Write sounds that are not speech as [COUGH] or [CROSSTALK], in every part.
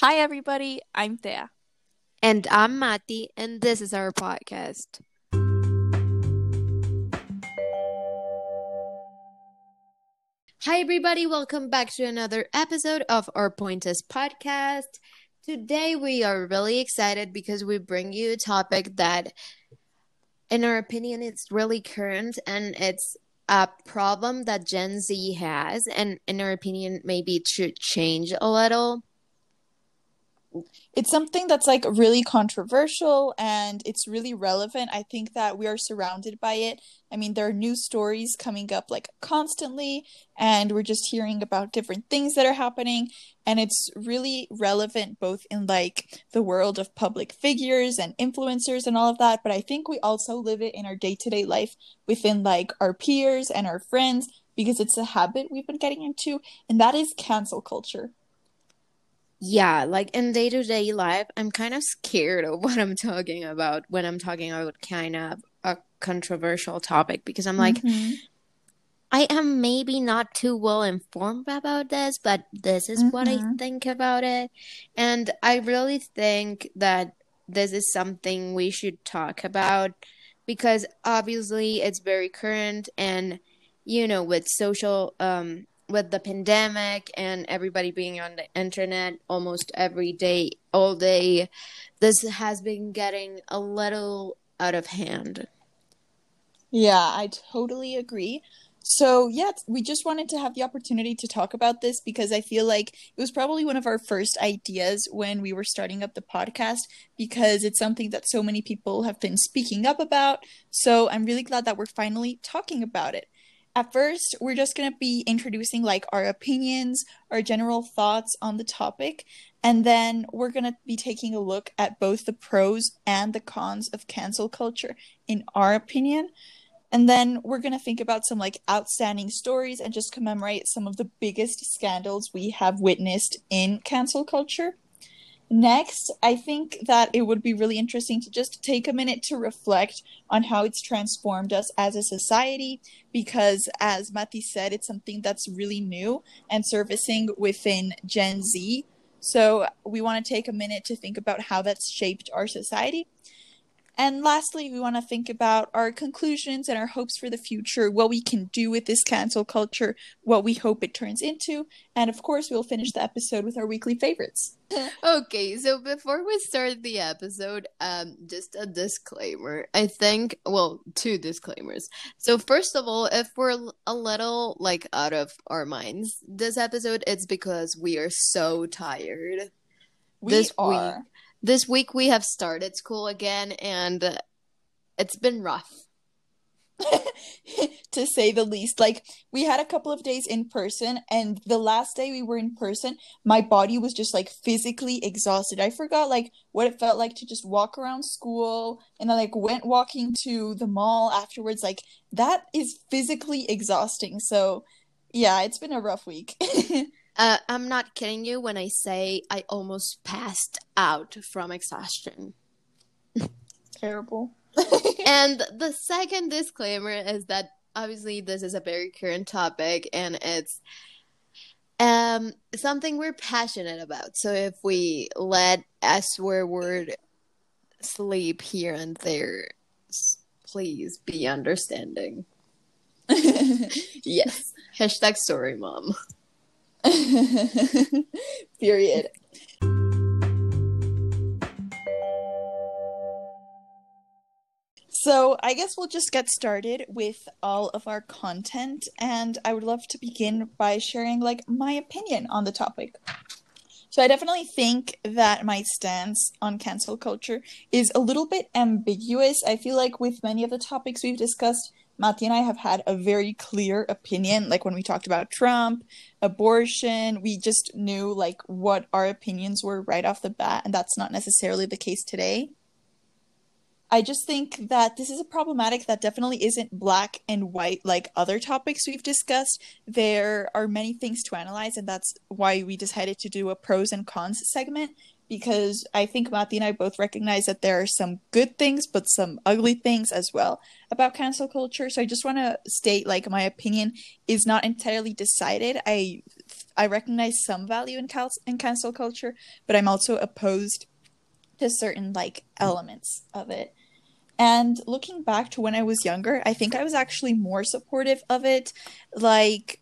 Hi, everybody. I'm Thea. And I'm Mati, and this is our podcast. Hi, everybody. Welcome back to another episode of our Pointers podcast. Today, we are really excited because we bring you a topic that, in our opinion, it's really current and it's a problem that Gen Z has. And in our opinion, maybe it should change a little it's something that's like really controversial and it's really relevant. I think that we are surrounded by it. I mean, there are new stories coming up like constantly, and we're just hearing about different things that are happening. And it's really relevant both in like the world of public figures and influencers and all of that. But I think we also live it in our day to day life within like our peers and our friends because it's a habit we've been getting into, and that is cancel culture. Yeah, like in day to day life, I'm kind of scared of [LAUGHS] what I'm talking about when I'm talking about kind of a controversial topic because I'm like, mm-hmm. I am maybe not too well informed about this, but this is mm-hmm. what I mm-hmm. think about it. And I really think that this is something we should talk about because obviously it's very current and, you know, with social um, with the pandemic and everybody being on the internet almost every day, all day, this has been getting a little out of hand. Yeah, I totally agree. So, yeah, we just wanted to have the opportunity to talk about this because I feel like it was probably one of our first ideas when we were starting up the podcast because it's something that so many people have been speaking up about. So, I'm really glad that we're finally talking about it. At first, we're just going to be introducing like our opinions, our general thoughts on the topic, and then we're going to be taking a look at both the pros and the cons of cancel culture in our opinion. And then we're going to think about some like outstanding stories and just commemorate some of the biggest scandals we have witnessed in cancel culture. Next, I think that it would be really interesting to just take a minute to reflect on how it's transformed us as a society, because as Mati said, it's something that's really new and servicing within Gen Z. So we want to take a minute to think about how that's shaped our society. And lastly, we want to think about our conclusions and our hopes for the future, what we can do with this cancel culture, what we hope it turns into, and of course, we'll finish the episode with our weekly favorites. [LAUGHS] okay, so before we start the episode, um, just a disclaimer. I think, well, two disclaimers. So first of all, if we're a little like out of our minds this episode, it's because we are so tired. We this are. Week this week we have started school again and it's been rough. [LAUGHS] To say the least. Like we had a couple of days in person and the last day we were in person my body was just like physically exhausted. I forgot like what it felt like to just walk around school and i like went walking to the mall afterwards. Like that is physically exhausting. So yeah it's been a rough week [LAUGHS] Uh, I'm not kidding you when I say I almost passed out from exhaustion. [LAUGHS] Terrible. [LAUGHS] and the second disclaimer is that obviously this is a very current topic and it's um something we're passionate about. So if we let a swear word sleep here and there, please be understanding. [LAUGHS] yes. Hashtag sorry, mom. [LAUGHS] Period. So, I guess we'll just get started with all of our content, and I would love to begin by sharing like my opinion on the topic. So, I definitely think that my stance on cancel culture is a little bit ambiguous. I feel like with many of the topics we've discussed, Mati and I have had a very clear opinion. Like when we talked about Trump, abortion, we just knew like what our opinions were right off the bat, and that's not necessarily the case today. I just think that this is a problematic that definitely isn't black and white like other topics we've discussed. There are many things to analyze, and that's why we decided to do a pros and cons segment because I think Mati and I both recognize that there are some good things, but some ugly things as well about cancel culture. So I just want to state, like, my opinion is not entirely decided. I I recognize some value in cal- in cancel culture, but I'm also opposed to certain like elements of it. And looking back to when I was younger, I think I was actually more supportive of it. Like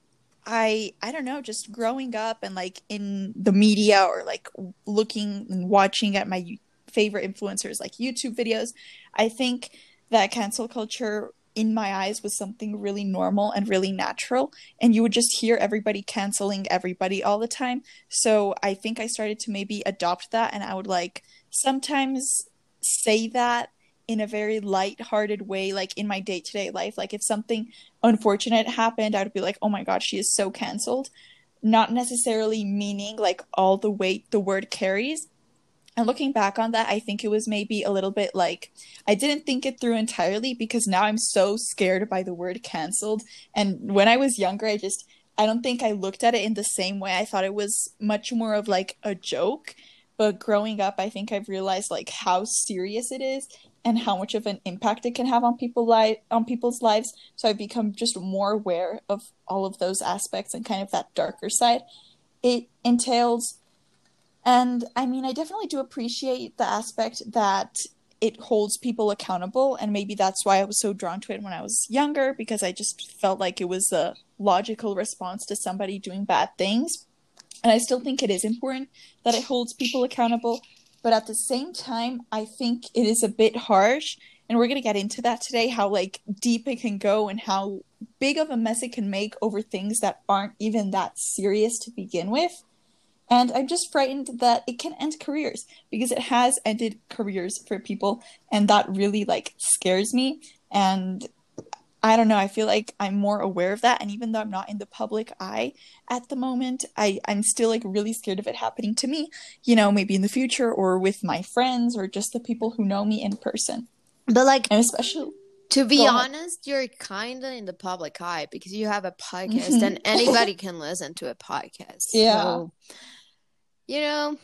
I I don't know, just growing up and like in the media or like looking and watching at my favorite influencers like YouTube videos, I think that cancel culture in my eyes was something really normal and really natural and you would just hear everybody canceling everybody all the time. So I think I started to maybe adopt that and I would like sometimes say that in a very light-hearted way like in my day-to-day life. Like if something unfortunate happened i would be like oh my god she is so canceled. Not necessarily meaning like all the weight the word carries. And looking back on that i think it was maybe a little bit like i didn't think it through entirely because now i'm so scared by the word canceled. And when i was younger i just i don't think i looked at it in the same way. I thought it was much more of like a joke. But growing up i think i've realized like how serious it is and how much of an impact it can have on people li- on people's lives. So I've become just more aware of all of those aspects and kind of that darker side it entails. And I mean, I definitely do appreciate the aspect that it holds people accountable and maybe that's why I was so drawn to it when I was younger because I just felt like it was a logical response to somebody doing bad things. And I still think it is important that it holds people accountable, but at the same time i think it is a bit harsh and we're going to get into that today how like deep it can go and how big of a mess it can make over things that aren't even that serious to begin with. And i'm just frightened that it can end careers because it has ended careers for people and that really like scares me. And I don't know. I feel like I'm more aware of that. And even though I'm not in the public eye at the moment, I, I'm still like really scared of it happening to me, you know, maybe in the future or with my friends or just the people who know me in person. But like, and especially to be honest, you're kind of in the public eye because you have a podcast mm-hmm. and anybody [LAUGHS] can listen to a podcast. Yeah. So, you know,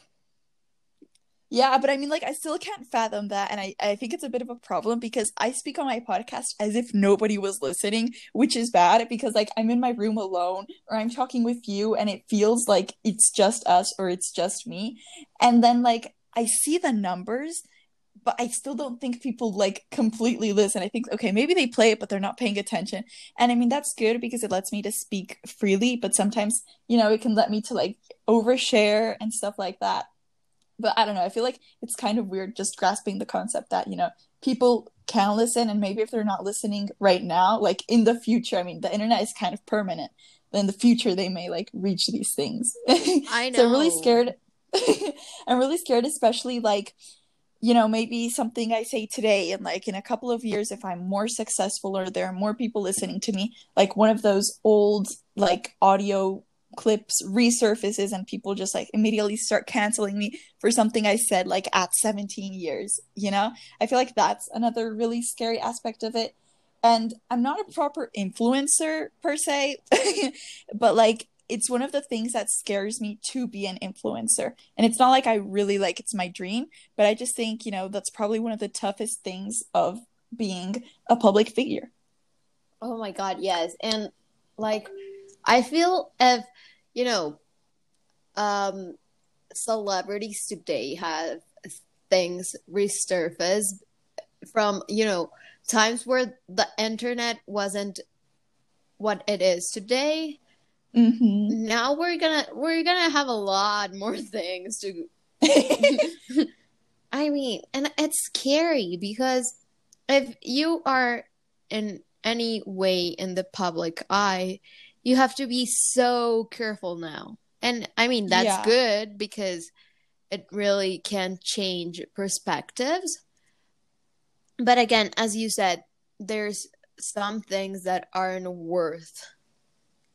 yeah, but I mean, like, I still can't fathom that. And I, I think it's a bit of a problem because I speak on my podcast as if nobody was listening, which is bad because, like, I'm in my room alone or I'm talking with you and it feels like it's just us or it's just me. And then, like, I see the numbers, but I still don't think people, like, completely listen. I think, okay, maybe they play it, but they're not paying attention. And I mean, that's good because it lets me to speak freely, but sometimes, you know, it can let me to, like, overshare and stuff like that but I don't know. I feel like it's kind of weird just grasping the concept that, you know, people can listen and maybe if they're not listening right now, like in the future, I mean, the internet is kind of permanent. In the future, they may like reach these things. [LAUGHS] I know. so I'm really scared. [LAUGHS] I'm really scared, especially like, you know, maybe something I say today and like in a couple of years, if I'm more successful or there are more people listening to me, like one of those old like audio clips resurfaces and people just like immediately start canceling me for something I said like at 17 years, you know? I feel like that's another really scary aspect of it. And I'm not a proper influencer per se, [LAUGHS] but like it's one of the things that scares me to be an influencer. And it's not like I really like it's my dream, but I just think, you know, that's probably one of the toughest things of being a public figure. Oh my god, yes. And like I feel if you know, um, celebrities today have things resurface from you know times where the internet wasn't what it is today. Mm-hmm. Now we're gonna we're gonna have a lot more [LAUGHS] things to. [LAUGHS] I mean, and it's scary because if you are in any way in the public eye, you have to be so careful now. And I mean, that's yeah. good because it really can change perspectives. But again, as you said, there's some things that aren't worth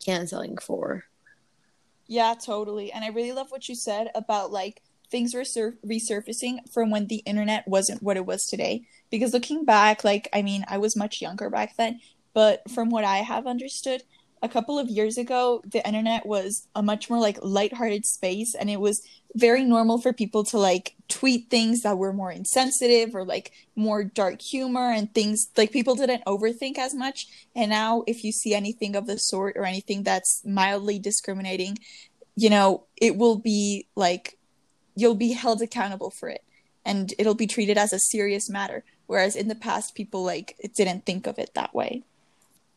canceling for. Yeah, totally. And I really love what you said about like things were sur- resurfacing from when the internet wasn't what it was today. Because looking back, like, I mean, I was much younger back then, but from what I have understood, a couple of years ago, the internet was a much more like lighthearted space, and it was very normal for people to like tweet things that were more insensitive or like more dark humor and things like people didn't overthink as much. And now, if you see anything of the sort or anything that's mildly discriminating, you know, it will be like you'll be held accountable for it and it'll be treated as a serious matter. Whereas in the past, people like didn't think of it that way.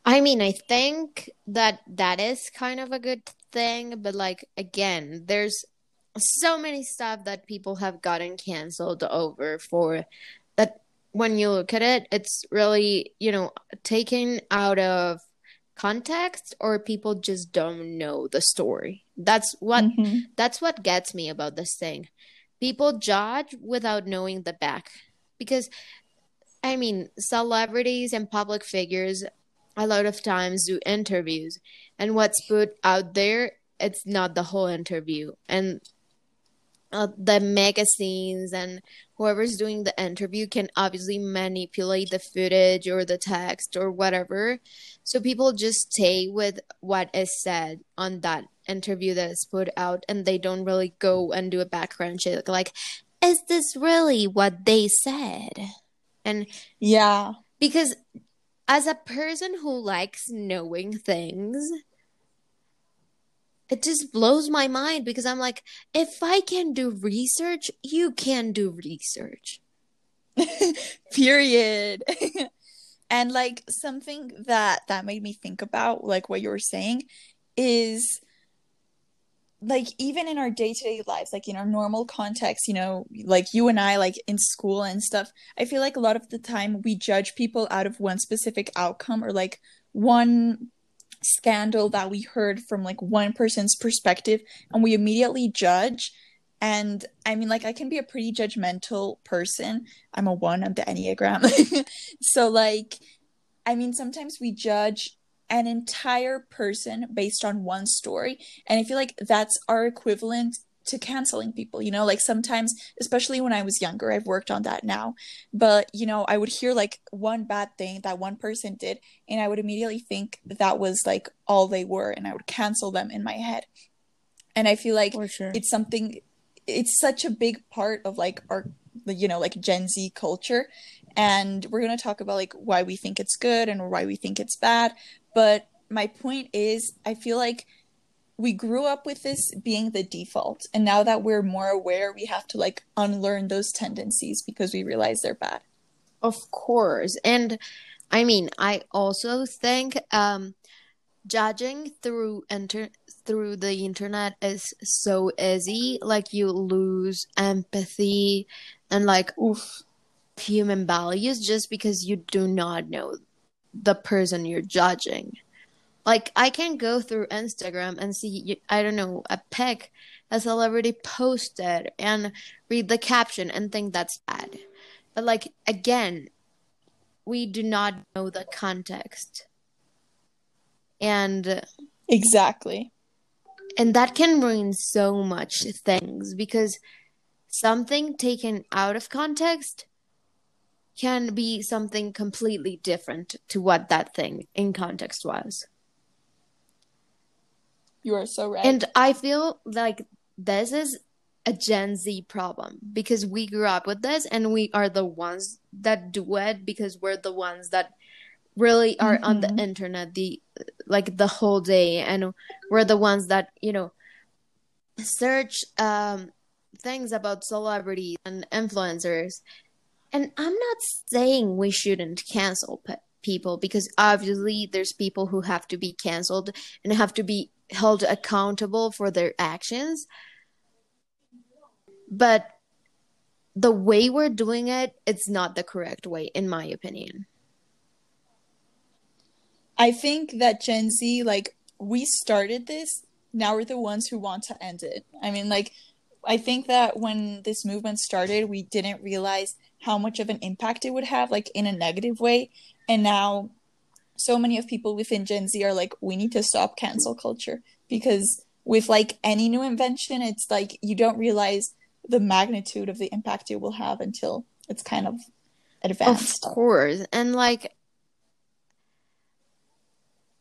I mean, I think that that is kind of a good thing, but like again, there's so many stuff that people have gotten canceled over for that when you look at it, it's really, you know, taken out of context or people just don't know the story. That's what mm-hmm. that's what gets me about this thing. People judge without knowing the back because I mean, celebrities and public figures a lot of times do interviews and what's put out there it's not the whole interview and uh, the magazines and whoever's doing the interview can obviously manipulate the footage or the text or whatever. So people just stay with what is said on that interview that is put out and they don't really go and do a background check like is this really what they said? And yeah. because as a person who likes knowing things, it just blows my mind because I'm like, if I can do research, you can do research. [LAUGHS] Period. [LAUGHS] and like something that that made me think about like what you were saying is like even in our day-to-day lives like in our normal context you know like you and i like in school and stuff i feel like a lot of the time we judge people out of one specific outcome or like one scandal that we heard from like one person's perspective and we immediately judge. And i mean like i can be a pretty judgmental person. I'm a one on the enneagram. [LAUGHS] So like i mean sometimes we judge an entire person based on one story. And I feel like that's our equivalent to canceling people you know like sometimes especially when i was younger i've worked on that now but you know i would hear like one bad thing that one person did and i would immediately think that was like all they were and i would cancel them in my head and i feel like sure. it's something it's such a big part of like our you know like gen z culture and we're going to talk about like why we think it's good and why we think it's bad but my point is, I feel like we grew up with this being the default. And now that we're more aware, we have to like unlearn those tendencies because we realize they're bad. Of course. And I mean, I also think um, judging through inter- through the internet is so easy. Like you lose empathy and like Oof. human values just because you do not know the person you're judging. Like I can go through Instagram and see I don't know a pic a celebrity posted and read the caption and think that's bad. But like again, we do not know the context. And exactly. And that can ruin so much things because something taken out of context can be something completely different to what that thing in context was. You are so right. And I feel like this is a Gen Z problem because we grew up with this and we are the ones that do it because we're the ones that really are mm-hmm. on the mm-hmm. internet the like the whole day and we're the ones that you know search um things about celebrities and influencers and I'm not saying we shouldn't cancel pe- people because obviously there's people who have to be canceled and have to be held accountable for their actions. But the way we're doing it, it's not the correct way, in my opinion. I think that Gen Z, like, we started this, now we're the ones who want to end it. I mean, like, I think that when this movement started, we didn't realize how much of an impact it would have, like in a negative way. And now, so many of people within Gen Z are like, we need to stop cancel culture because with like any new invention, it's like you don't realize the magnitude of the impact it will have until it's kind of advanced. Of course. And like,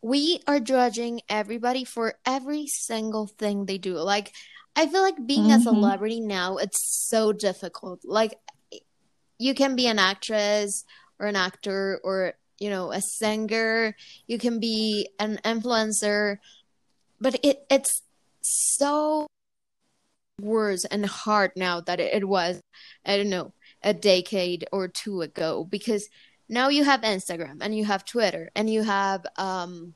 we are judging everybody for every single thing they do. Like, I feel like being mm-hmm. a celebrity now, it's so difficult. Like, you can be an actress or an actor or, you know, a singer, you can be an influencer, but it, it's so worse and hard now that it, it was, I don't know, a decade or two ago because now you have Instagram and you have Twitter and you have um,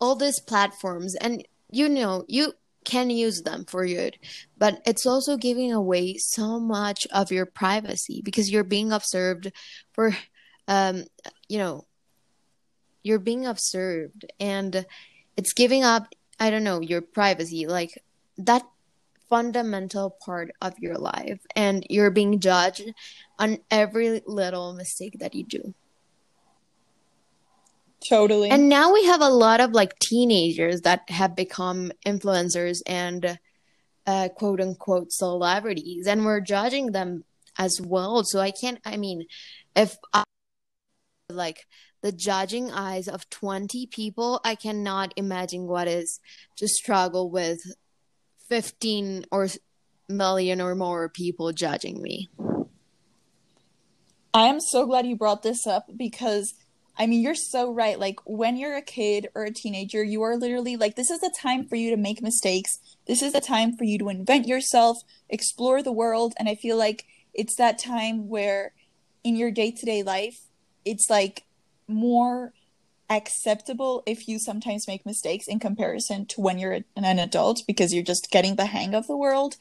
all these platforms and you know you can use them for good but it's also giving away so much of your privacy because you're being observed for um you know you're being observed and it's giving up i don't know your privacy like that fundamental part of your life and you're being judged on every little mistake that you do. Totally. And now we have a lot of like teenagers that have become influencers and uh, quote unquote celebrities, and we're judging them as well. So I can't, I mean, if I like the judging eyes of 20 people, I cannot imagine what is to struggle with 15 or million or more people judging me. I am so glad you brought this up because I mean, you're so right. Like, when you're a kid or a teenager, you are literally like, this is the time for you to make mistakes. This is the time for you to invent yourself, explore the world. And I feel like it's that time where in your day to day life, it's like more acceptable if you sometimes make mistakes in comparison to when you're an adult because you're just getting the hang of the world.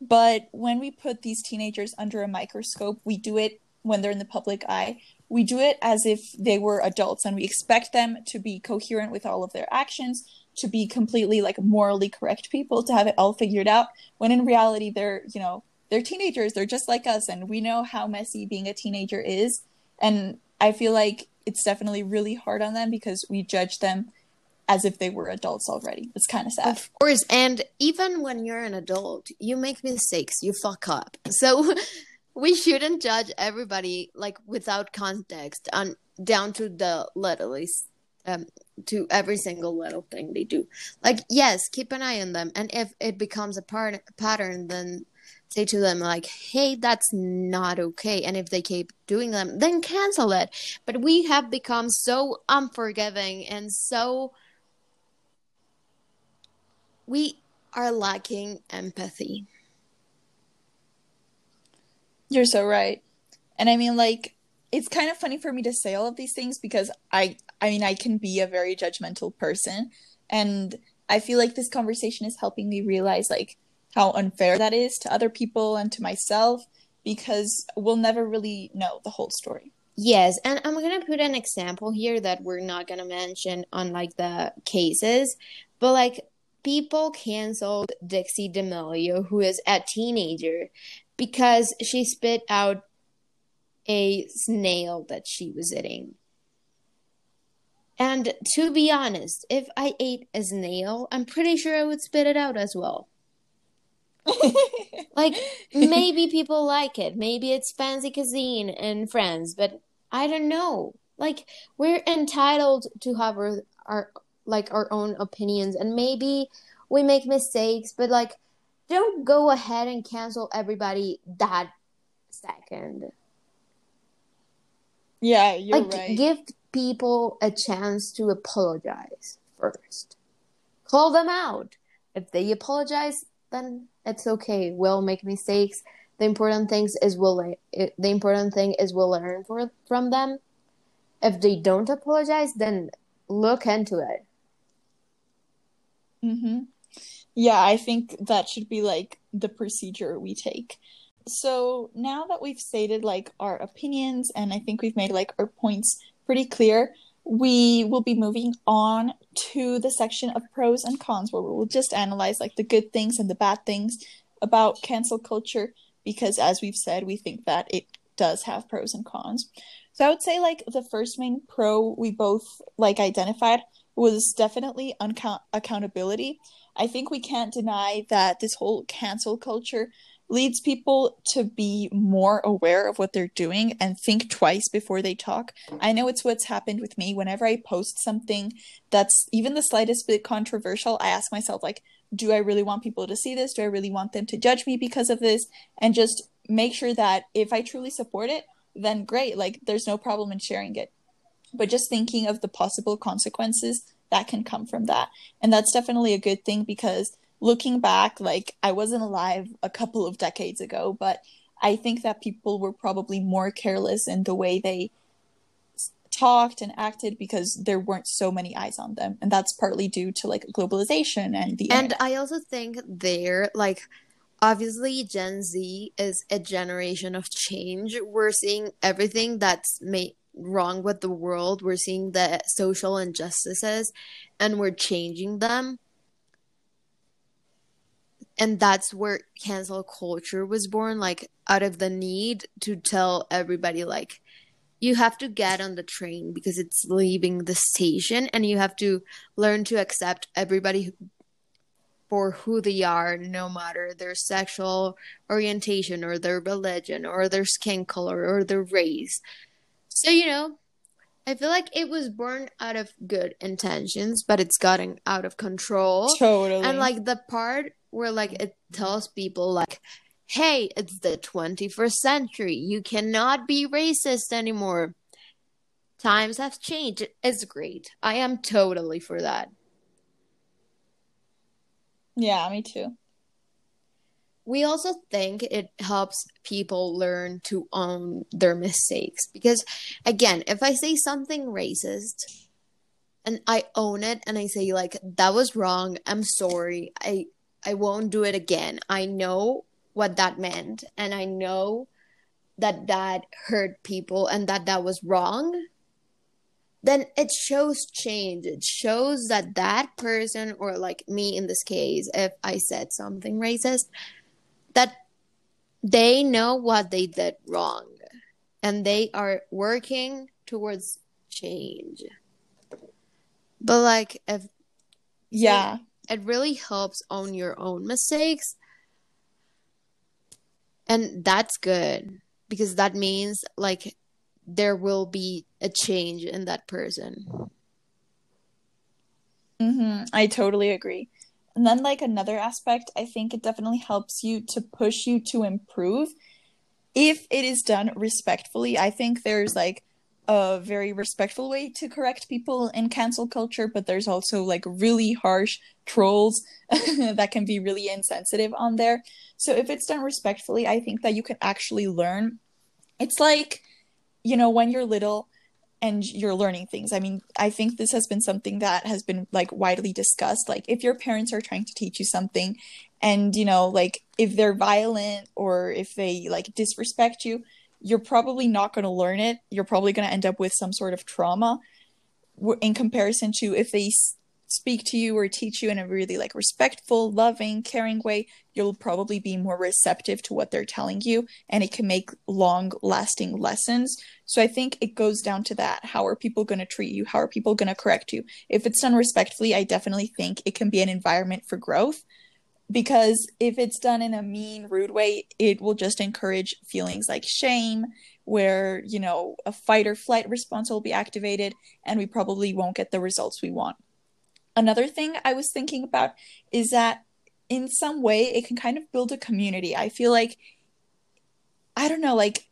But when we put these teenagers under a microscope, we do it when they're in the public eye. We do it as if they were adults and we expect them to be coherent with all of their actions, to be completely like morally correct people, to have it all figured out. When in reality, they're, you know, they're teenagers, they're just like us, and we know how messy being a teenager is. And I feel like it's definitely really hard on them because we judge them as if they were adults already. It's kind of sad. Of course, and even when you're an adult, you make mistakes, you fuck up. So [LAUGHS] we shouldn't judge everybody like without context on down to the littlest um to every single little thing they do. Like yes, keep an eye on them and if it becomes a part pattern then say to them like hey that's not okay and if they keep doing them then cancel it but we have become so unforgiving and so we are lacking empathy you're so right. And i mean like it's kind of funny for me to say all of these things because i i mean i can be a very judgmental person. And i feel like this conversation is helping me realize like how unfair that is to other people and to myself because we'll never really know the whole story. Yes, and I'm going to put an example here that we're not going to mention on like the cases, but like people canceled Dixie D'Amelio who is a teenager because she spit out a snail that she was eating. And to be honest, if I ate a snail, I'm pretty sure I would spit it out as well [LAUGHS] like maybe people like it. Maybe it's fancy cuisine and friends, but I don't know. Like we're entitled to have our, our like our own opinions and maybe we make mistakes, but like don't go ahead and cancel everybody that second. Yeah, you're like, right. Give people a chance to apologize first. Call them out. If they apologize, then it's okay. We'll make mistakes. The important things is we'll the important thing is we'll learn for, from them. If they don't apologize, then look into it. Mhm. Yeah, I think that should be like the procedure we take. So, now that we've stated like our opinions and I think we've made like our points pretty clear, we will be moving on to the section of pros and cons where we'll just analyze like the good things and the bad things about cancel culture because as we've said we think that it does have pros and cons so i would say like the first main pro we both like identified was definitely uncount- accountability i think we can't deny that this whole cancel culture leads people to be more aware of what they're doing and think twice before they talk. I know it's what's happened with me whenever I post something that's even the slightest bit controversial, I ask myself like, do I really want people to see this? Do I really want them to judge me because of this? And just make sure that if I truly support it, then great, like there's no problem in sharing it. But just thinking of the possible consequences that can come from that. And that's definitely a good thing because looking back, like I wasn't alive a couple of decades ago, but I think that people were probably more careless in the way they talked and acted because there weren't so many eyes on them and that's partly due to like globalization and the and internet. i also think there like obviously gen z is a generation of change we're seeing everything that's made wrong with the world. We're seeing the social injustices and we're changing them. And that's where cancel culture was born like out of the need to tell everybody like you have to get on the train because it's leaving the station and you have to learn to accept everybody for who they are no matter their sexual orientation or their religion or their skin color or their race so you know i feel like it was born out of good intentions but it's gotten out of control totally and like the part where like it tells people like hey, it's the 21st century. You cannot be racist anymore. Times have changed. It's great. I am totally for that. Yeah, me too. We also think it helps people learn to own their mistakes. Because, again, if I say something racist and I own it and I say, like, that was wrong, I'm sorry, I, I won't do it again. I know what that meant and i know that that hurt people and that that was wrong then it shows change it shows that that person or like me in this case if i said something racist that they know what they did wrong and they are working towards change. But like if yeah. it really helps own your own mistakes and that's good because that means like there will be a change in that person. Mm-hmm. i totally agree and then like another aspect i think it definitely helps you to push you to improve if it is done respectfully i think there's like a very respectful way to correct people in cancel culture, but there's also like really harsh trolls [LAUGHS] that can be really insensitive on there. So if it's done respectfully, I think that you can actually learn. It's like, you know, when you're little and you're learning things. I mean, I think this has been something that has been like widely discussed. Like if your parents are trying to teach you something and, you know, like if they're violent or if they like disrespect you, you're probably not going to learn it. You're probably going to end up with some sort of trauma in comparison to if they speak to you or teach you in a really like respectful, loving, caring way, you'll probably be more receptive to what they're telling you and it can make long lasting lessons. So I think it goes down to that. How are people going to treat you? How are people going to correct you? If it's done respectfully, I definitely think it can be an environment for growth because if it's done in a mean rude way it will just encourage feelings like shame where you know a fight or flight response will be activated and we probably won't get the results we want another thing i was thinking about is that in some way it can kind of build a community. I feel like i don't know like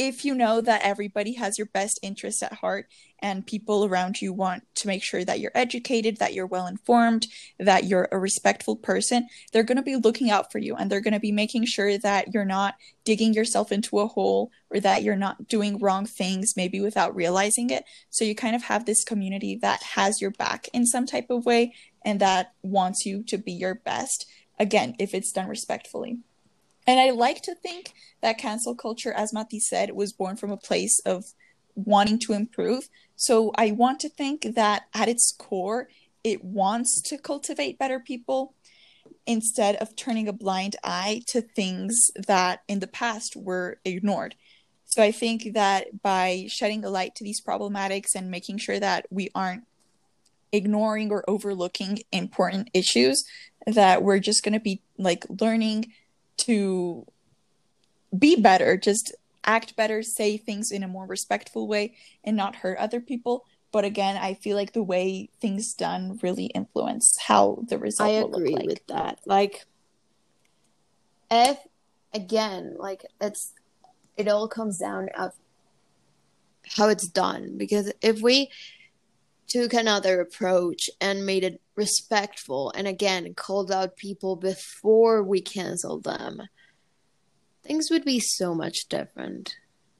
if you know that everybody has your best interest at heart and people around you want to make sure that you're educated, that you're well informed, that you're a respectful person, they're going to be looking out for you and they're going to be making sure that you're not digging yourself into a hole or that you're not doing wrong things maybe without realizing it. So you kind of have this community that has your back in some type of way and that wants you to be your best. Again, if it's done respectfully. And I like to think that cancel culture, as Mati said, was born from a place of wanting to improve. So I want to think that at its core, it wants to cultivate better people instead of turning a blind eye to things that in the past were ignored. So I think that by shedding a light to these problematics and making sure that we aren't ignoring or overlooking important issues, that we're just going to be like learning to be better, just act better, say things in a more respectful way, and not hurt other people. But again, I feel like the way things done really influence how the result. I agree like. with that. Like, if again, like it's it all comes down of how it's done. Because if we took another approach and made it respectful, and again called out people before we canceled them, things would be so much different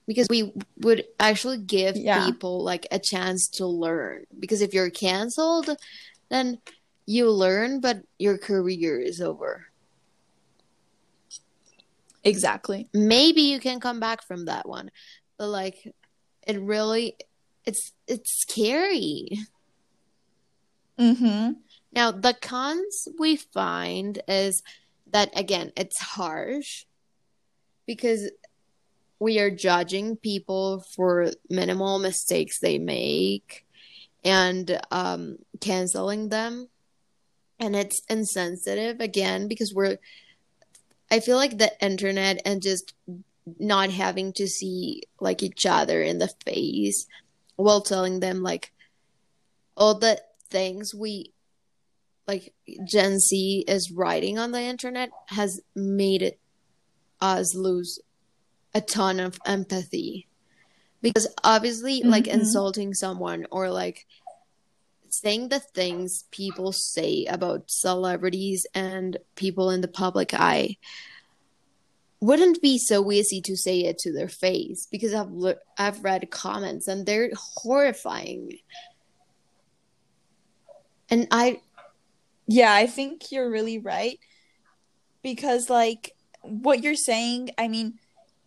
because we would actually give yeah. people like a chance to learn. Because if you're canceled then you learn but your career is over. Exactly. Maybe you can come back from that one but like it really it's it's scary. Mhm now the cons we find is that again it's harsh because we are judging people for minimal mistakes they make and um, canceling them. And it's insensitive again because we're, I feel like the internet and just not having to see like each other in the face while telling them like all the things we like Gen Z is writing on the internet has made it us lose a ton of empathy because obviously mm-hmm. like insulting someone or like saying the things people say about celebrities and people in the public eye wouldn't be so easy to say it to their face because I've le- I've read comments and they're horrifying. And I yeah, I think you're really right because like what you're saying, I mean,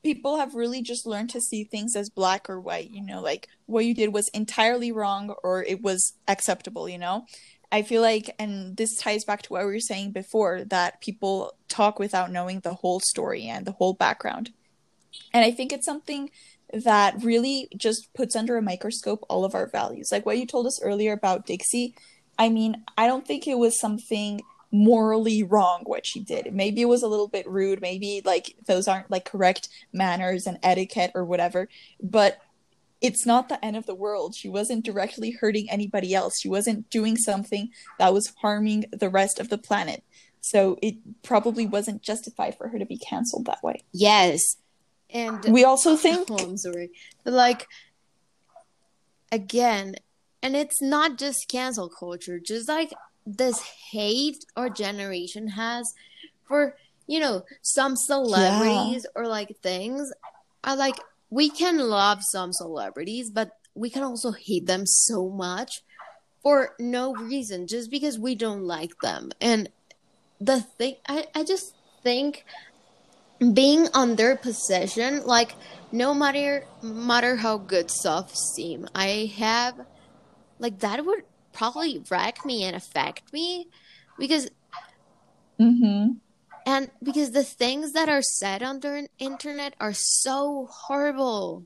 people have really just learned to see things as black or white, you know, like what you did was entirely wrong or it was acceptable, you know? I feel like, and this ties back to what we were saying before, that people talk without knowing the whole story and the whole background. And I think it's something that really just puts under a microscope all of our values. Like what you told us earlier about Dixie. I mean, I don't think it was something morally wrong what she did. Maybe it was a little bit rude, maybe like those aren't like correct manners and etiquette or whatever, but it's not the end of the world. She wasn't directly hurting anybody else. She wasn't doing something that was harming the rest of the planet. So it probably wasn't justified for her to be canceled that way. Yes. And we also think [LAUGHS] oh, I'm sorry. But like again, and it's not just cancel culture, just like this hate our generation has for you know some celebrities yeah. or like things are like we can love some celebrities but we can also hate them so much for no reason just because we don't like them and the thing i, I just think being on their position like no matter matter how good stuff seem i have like that would probably wreck me and affect me because mm-hmm. and because the things that are said on the internet are so horrible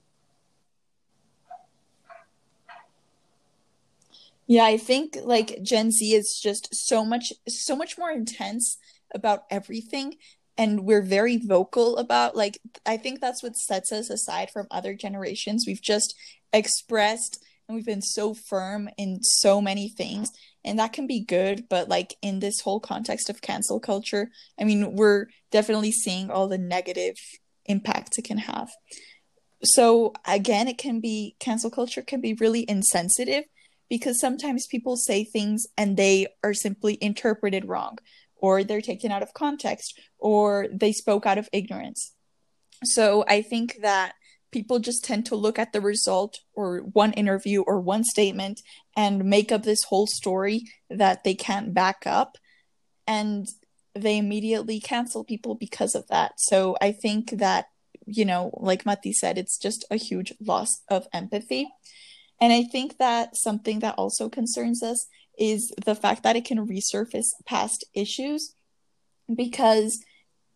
yeah i think like gen z is just so much so much more intense about everything and we're very vocal about like i think that's what sets us aside from other generations we've just expressed and we've been so firm in so many things and that can be good but like in this whole context of cancel culture i mean we're definitely seeing all the negative impacts it can have. So again it can be cancel culture can be really insensitive because sometimes people say things and they are simply interpreted wrong or they're taken out of context or they spoke out of ignorance. So i think that people just tend to look at the result or one interview or one statement and make up this whole story that they can't back up and they immediately cancel people because of that so i think that you know like mati said it's just a huge loss of empathy and i think that something that also concerns us is the fact that it can resurface past issues because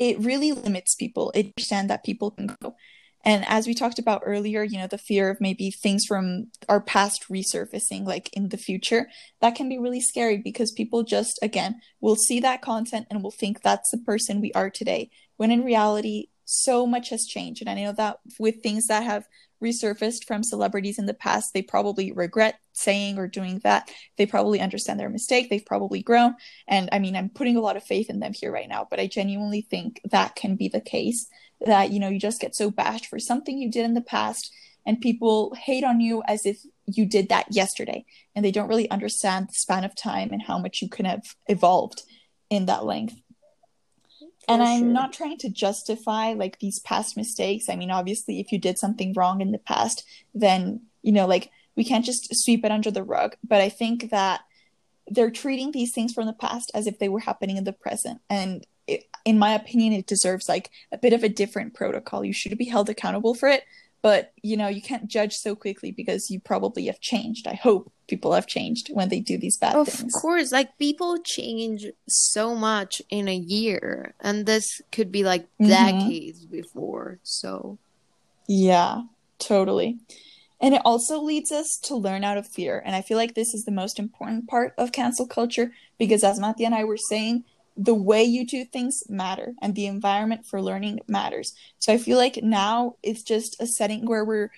it really limits people. It understand that people can go. And as we talked about earlier, you know, the fear of maybe things from our past resurfacing, like in the future, that can be really scary because people just, again, will see that content and will think that's the person we are today. When in reality, so much has changed. And I know that with things that have resurfaced from celebrities in the past, they probably regret saying or doing that. They probably understand their mistake. They've probably grown. And I mean, I'm putting a lot of faith in them here right now, but I genuinely think that can be the case that, you know, you just get so bashed for something you did in the past and people hate on you as if you did that yesterday. And they don't really understand the span of time and how much you can have evolved in that length. For and i'm not trying to justify like these past mistakes. I mean obviously if you did something wrong in the past then you know like we can't just sweep it under the rug. But i think that they're treating these things from the past as if they were happening in the present. And in my opinion it deserves like a bit of a different protocol. You should be held accountable for it but you know you can't judge so quickly because you probably have changed. I hope people have changed when they do these bad of things. of course. Like people change so much in a year and this could be like mm-hmm. decades before so. Yeah totally. And it also leads us to learn out of fear and i feel like this is the most important part of cancel culture because as Mattia and i were saying the way you do things matter and the environment for learning matters. So I feel like now it's just a setting where we're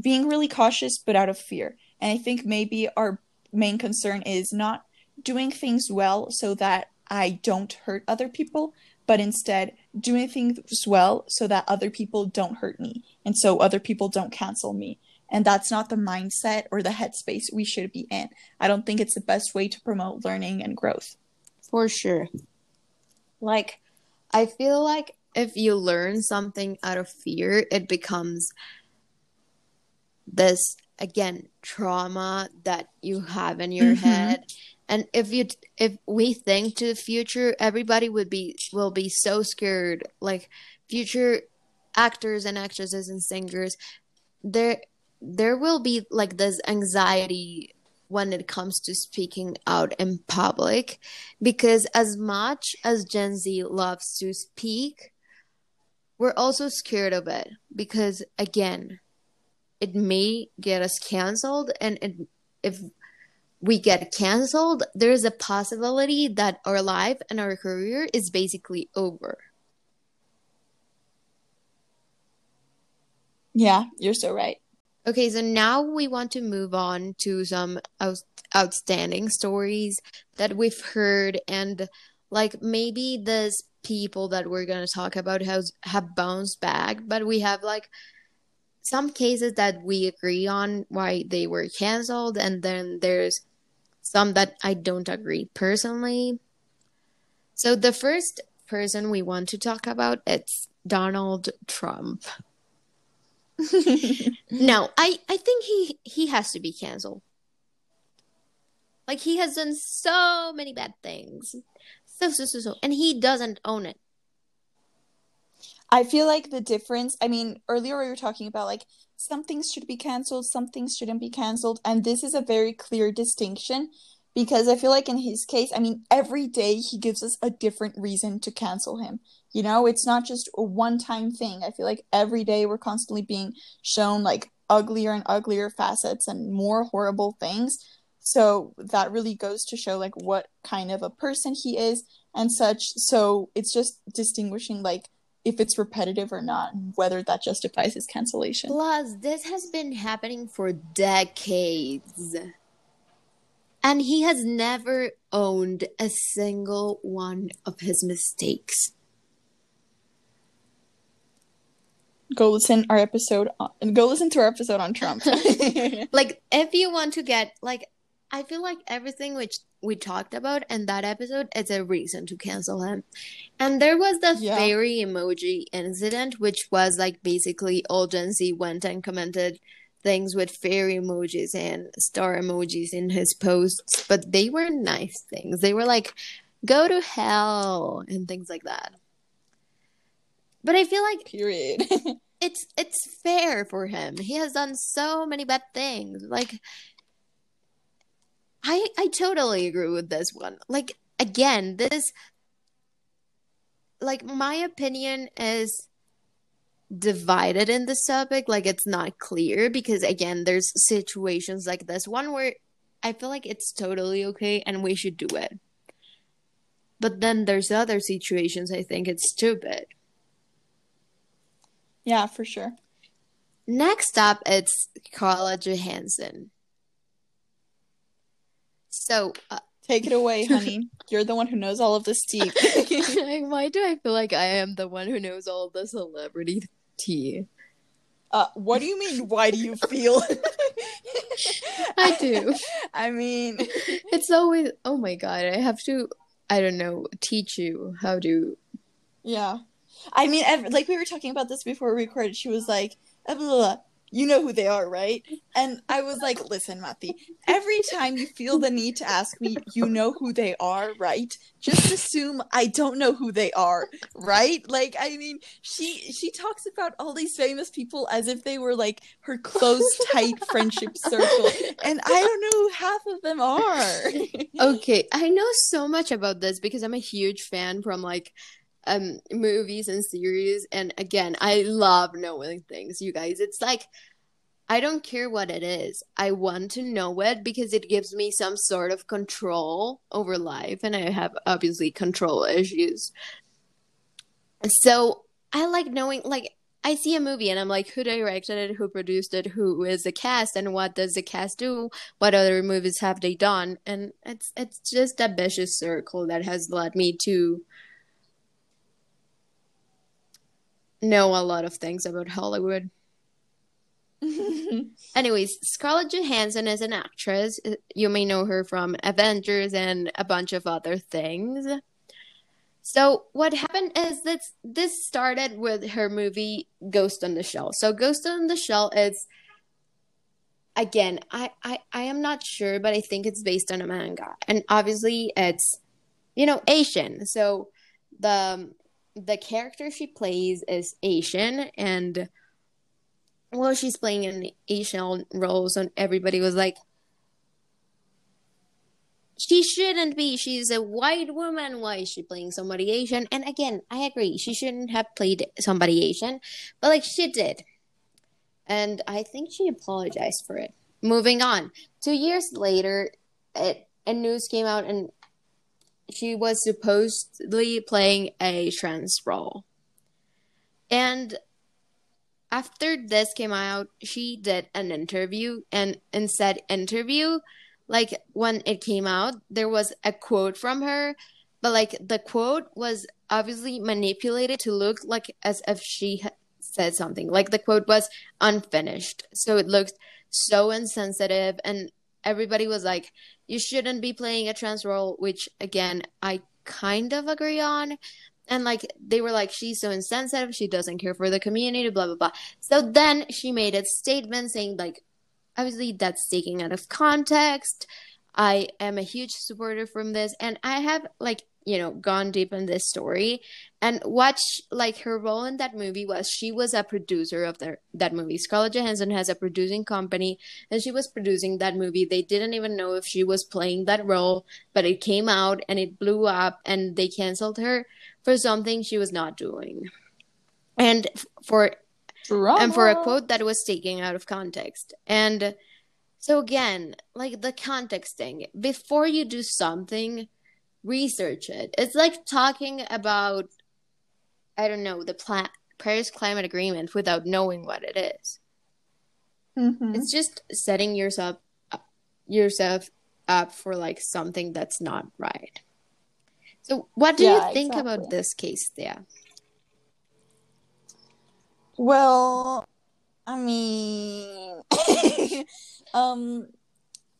being really cautious but out of fear. And I think maybe our main concern is not doing things well so that I don't hurt other people, but instead doing things well so that other people don't hurt me and so other people don't cancel me. And that's not the mindset or the headspace we should be in. I don't think it's the best way to promote learning and growth. For sure. Like, I feel like if you learn something out of fear, it becomes this again trauma that you have in your mm-hmm. head and if you if we think to the future everybody would be will be so scared like future actors and actresses and singers there there will be like this anxiety when it comes to speaking out in public because as much as Gen Z loves to speak, we're also scared of it because again, it may get us canceled and it, if we get canceled, there's a possibility that our life and our career is basically over. Yeah, you're so right. Okay, so now we want to move on to some out- outstanding stories that we've heard, and like maybe there's people that we're gonna talk about has have bounced back, but we have like some cases that we agree on why they were canceled, and then there's some that I don't agree personally. So the first person we want to talk about it's Donald Trump. [LAUGHS] no, I I think he he has to be canceled. Like he has done so many bad things. So so so so and he doesn't own it. I feel like the difference, I mean, earlier we were talking about like some things should be canceled, some things shouldn't be canceled, and this is a very clear distinction because I feel like in his case, I mean, every day he gives us a different reason to cancel him. You know, it's not just a one time thing. I feel like every day we're constantly being shown like uglier and uglier facets and more horrible things. So that really goes to show like what kind of a person he is and such. So it's just distinguishing like if it's repetitive or not whether that justifies his cancellation. Plus, this has been happening for decades. And he has never owned a single one of his mistakes. Go listen our episode on, go listen to our episode on Trump. [LAUGHS] [LAUGHS] like if you want to get like I feel like everything which we talked about in that episode is a reason to cancel him. And there was the yeah. fairy emoji incident, which was like basically all Gen Z went and commented things with fairy emojis and star emojis in his posts, but they were nice things. They were like, go to hell and things like that. But I feel like period. [LAUGHS] it's it's fair for him. He has done so many bad things. Like I I totally agree with this one. Like again, this like my opinion is divided in this topic. Like it's not clear because again, there's situations like this one where I feel like it's totally okay and we should do it. But then there's other situations I think it's stupid. Yeah, for sure. Next up, it's Scarlett Johansson. So, uh, take it away, honey. [LAUGHS] You're the one who knows all of this tea. [LAUGHS] Why do I feel like I am the one who knows all of the celebrity tea? Uh, what do you mean? Why do you feel? [LAUGHS] I do. I mean, it's always. Oh my god! I have to. I don't know. Teach you how to. Yeah, I mean, like we were talking about this before we recorded. She was like, you know who they are, right? And I was like, listen, Mati, every time you feel the need to ask me, you know who they are, right? Just assume I don't know who they are, right? Like, I mean, she she talks about all these famous people as if they were like her close, tight friendship circle. And I don't know who half of them are. [LAUGHS] okay. I know so much about this because I'm a huge fan from like um movies and series. And again i love knowing things you guys. It's like i don't care what it is. I want to know it because it gives me some sort of control over life. And i have obviously control issues. So i like knowing like I see a movie and I'm like, who directed it, who produced it, who is the cast, and what does the cast do? What other movies have they done? And it's it's just a vicious circle that has led me to know a lot of things about Hollywood. [LAUGHS] Anyways, Scarlett Johansson is an actress. You may know her from Avengers and a bunch of other things. So what happened is that this started with her movie Ghost on the Shell. So Ghost on the Shell is again, I, I I am not sure, but I think it's based on a manga. And obviously it's you know Asian. So the the character she plays is Asian and well she's playing an Asian role so everybody was like she shouldn't be. She's a white woman. Why is she playing somebody Asian? And again I agree. She shouldn't have played somebody Asian but like she did. And I think she apologized for it. Moving on. 2 years later it a news came out and she was supposedly playing a trans role. And after this came out, she did an interview, and in said interview, like when it came out, there was a quote from her, but like the quote was obviously manipulated to look like as if she said something. Like the quote was unfinished, so it looked so insensitive, and everybody was like, you shouldn't be playing a trans role, which again, I kind of agree on. And like they were like, she's so insensitive, she doesn't care for the community, blah blah blah. So then she made a statement saying like, obviously that's taken out of context. I am a huge supporter from this, and I have like you know gone deep in this story. And what she, like her role in that movie was she was a producer of the, that movie. Scarlett johansson has a producing company and she was producing that movie. They didn't even know if she was playing that role but it came out and it blew up and they canceled her for something she was not doing. And for Drama. and for a quote that was taken out of context. And so again like the context thing. Before you do something research it. It's like talking about, I don't know, the pla- Paris Climate Agreement without knowing what it is. Mm-hmm. It's just setting yourself yourself up for like something that's not right. So, what do yeah, you think exactly. about this case, there? Well, I mean, [LAUGHS] um,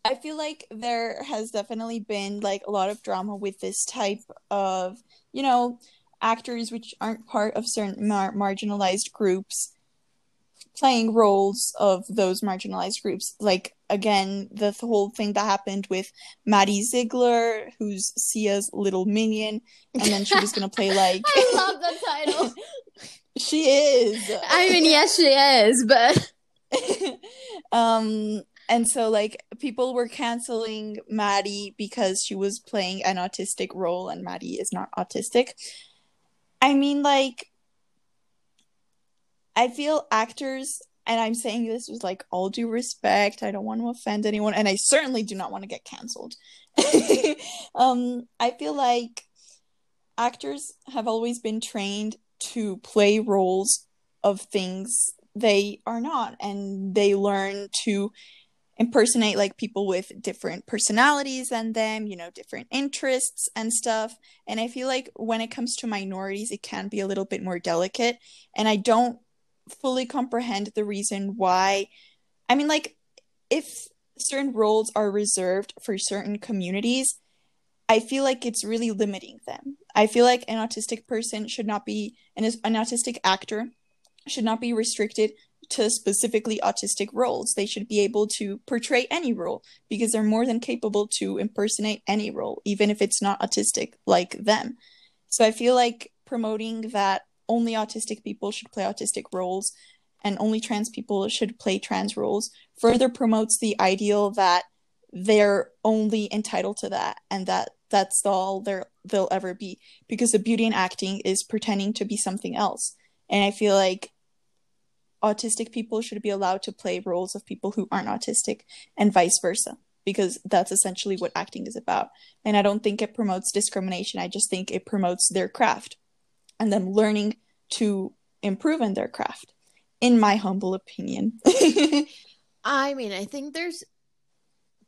I feel like there has definitely been like a lot of drama with this type of, you know, actors which aren't part of certain mar- marginalized groups playing roles of those marginalized groups. Like again, the, the whole thing that happened with Maddie Ziegler, who's Sia's little minion, and then she was gonna play like [LAUGHS] I love the title. [LAUGHS] she is. I mean, yes, she is, but [LAUGHS] um and so like people were canceling Maddie because she was playing an autistic role and Maddie is not autistic. I mean like I feel actors and I'm saying this with like all due respect. I don't want to offend anyone and I certainly do not want to get canceled. [LAUGHS] um I feel like actors have always been trained to play roles of things they are not and they learn to impersonate like people with different personalities than them, you know, different interests and stuff. And I feel like when it comes to minorities, it can be a little bit more delicate. And I don't fully comprehend the reason why. I mean, like, if certain roles are reserved for certain communities, I feel like it's really limiting them. I feel like an autistic person should not be, an, an autistic actor should not be restricted to specifically autistic roles. They should be able to portray any role because they're more than capable to impersonate any role, even if it's not autistic like them. So I feel like promoting that only autistic people should play autistic roles and only trans people should play trans roles further promotes the ideal that they're only entitled to that and that that's all there they'll ever be because the beauty in acting is pretending to be something else and i feel like autistic people should be allowed to play roles of people who aren't autistic and vice versa because that's essentially what acting is about. And i don't think it promotes discrimination. I just think it promotes their craft and them learning to improve in their craft in my humble opinion. [LAUGHS] I mean i think there's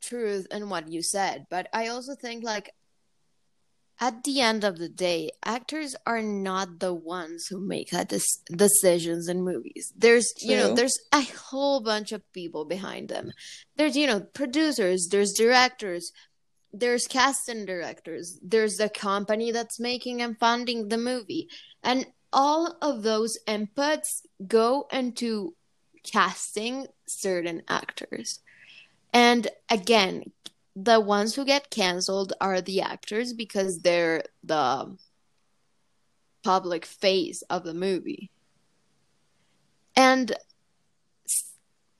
truth in what you said but i also think like at the end of the day, actors are not the ones who make that des- decisions in movies. There's, True. you know, there's a whole bunch of people behind them. There's, you know, producers, there's directors, there's casting directors, there's the company that's making and funding the movie. And all of those inputs go into casting certain actors. And again, the ones who get canceled are the actors because they're the public face of the movie. And